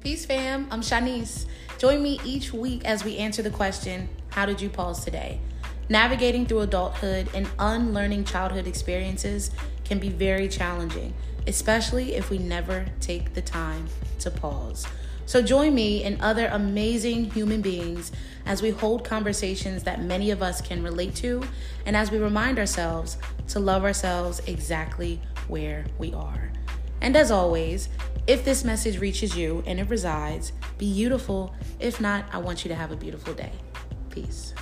Peace, fam. I'm Shanice. Join me each week as we answer the question How did you pause today? Navigating through adulthood and unlearning childhood experiences can be very challenging, especially if we never take the time to pause. So join me and other amazing human beings as we hold conversations that many of us can relate to and as we remind ourselves to love ourselves exactly where we are. And as always, if this message reaches you and it resides, be beautiful. If not, I want you to have a beautiful day. Peace.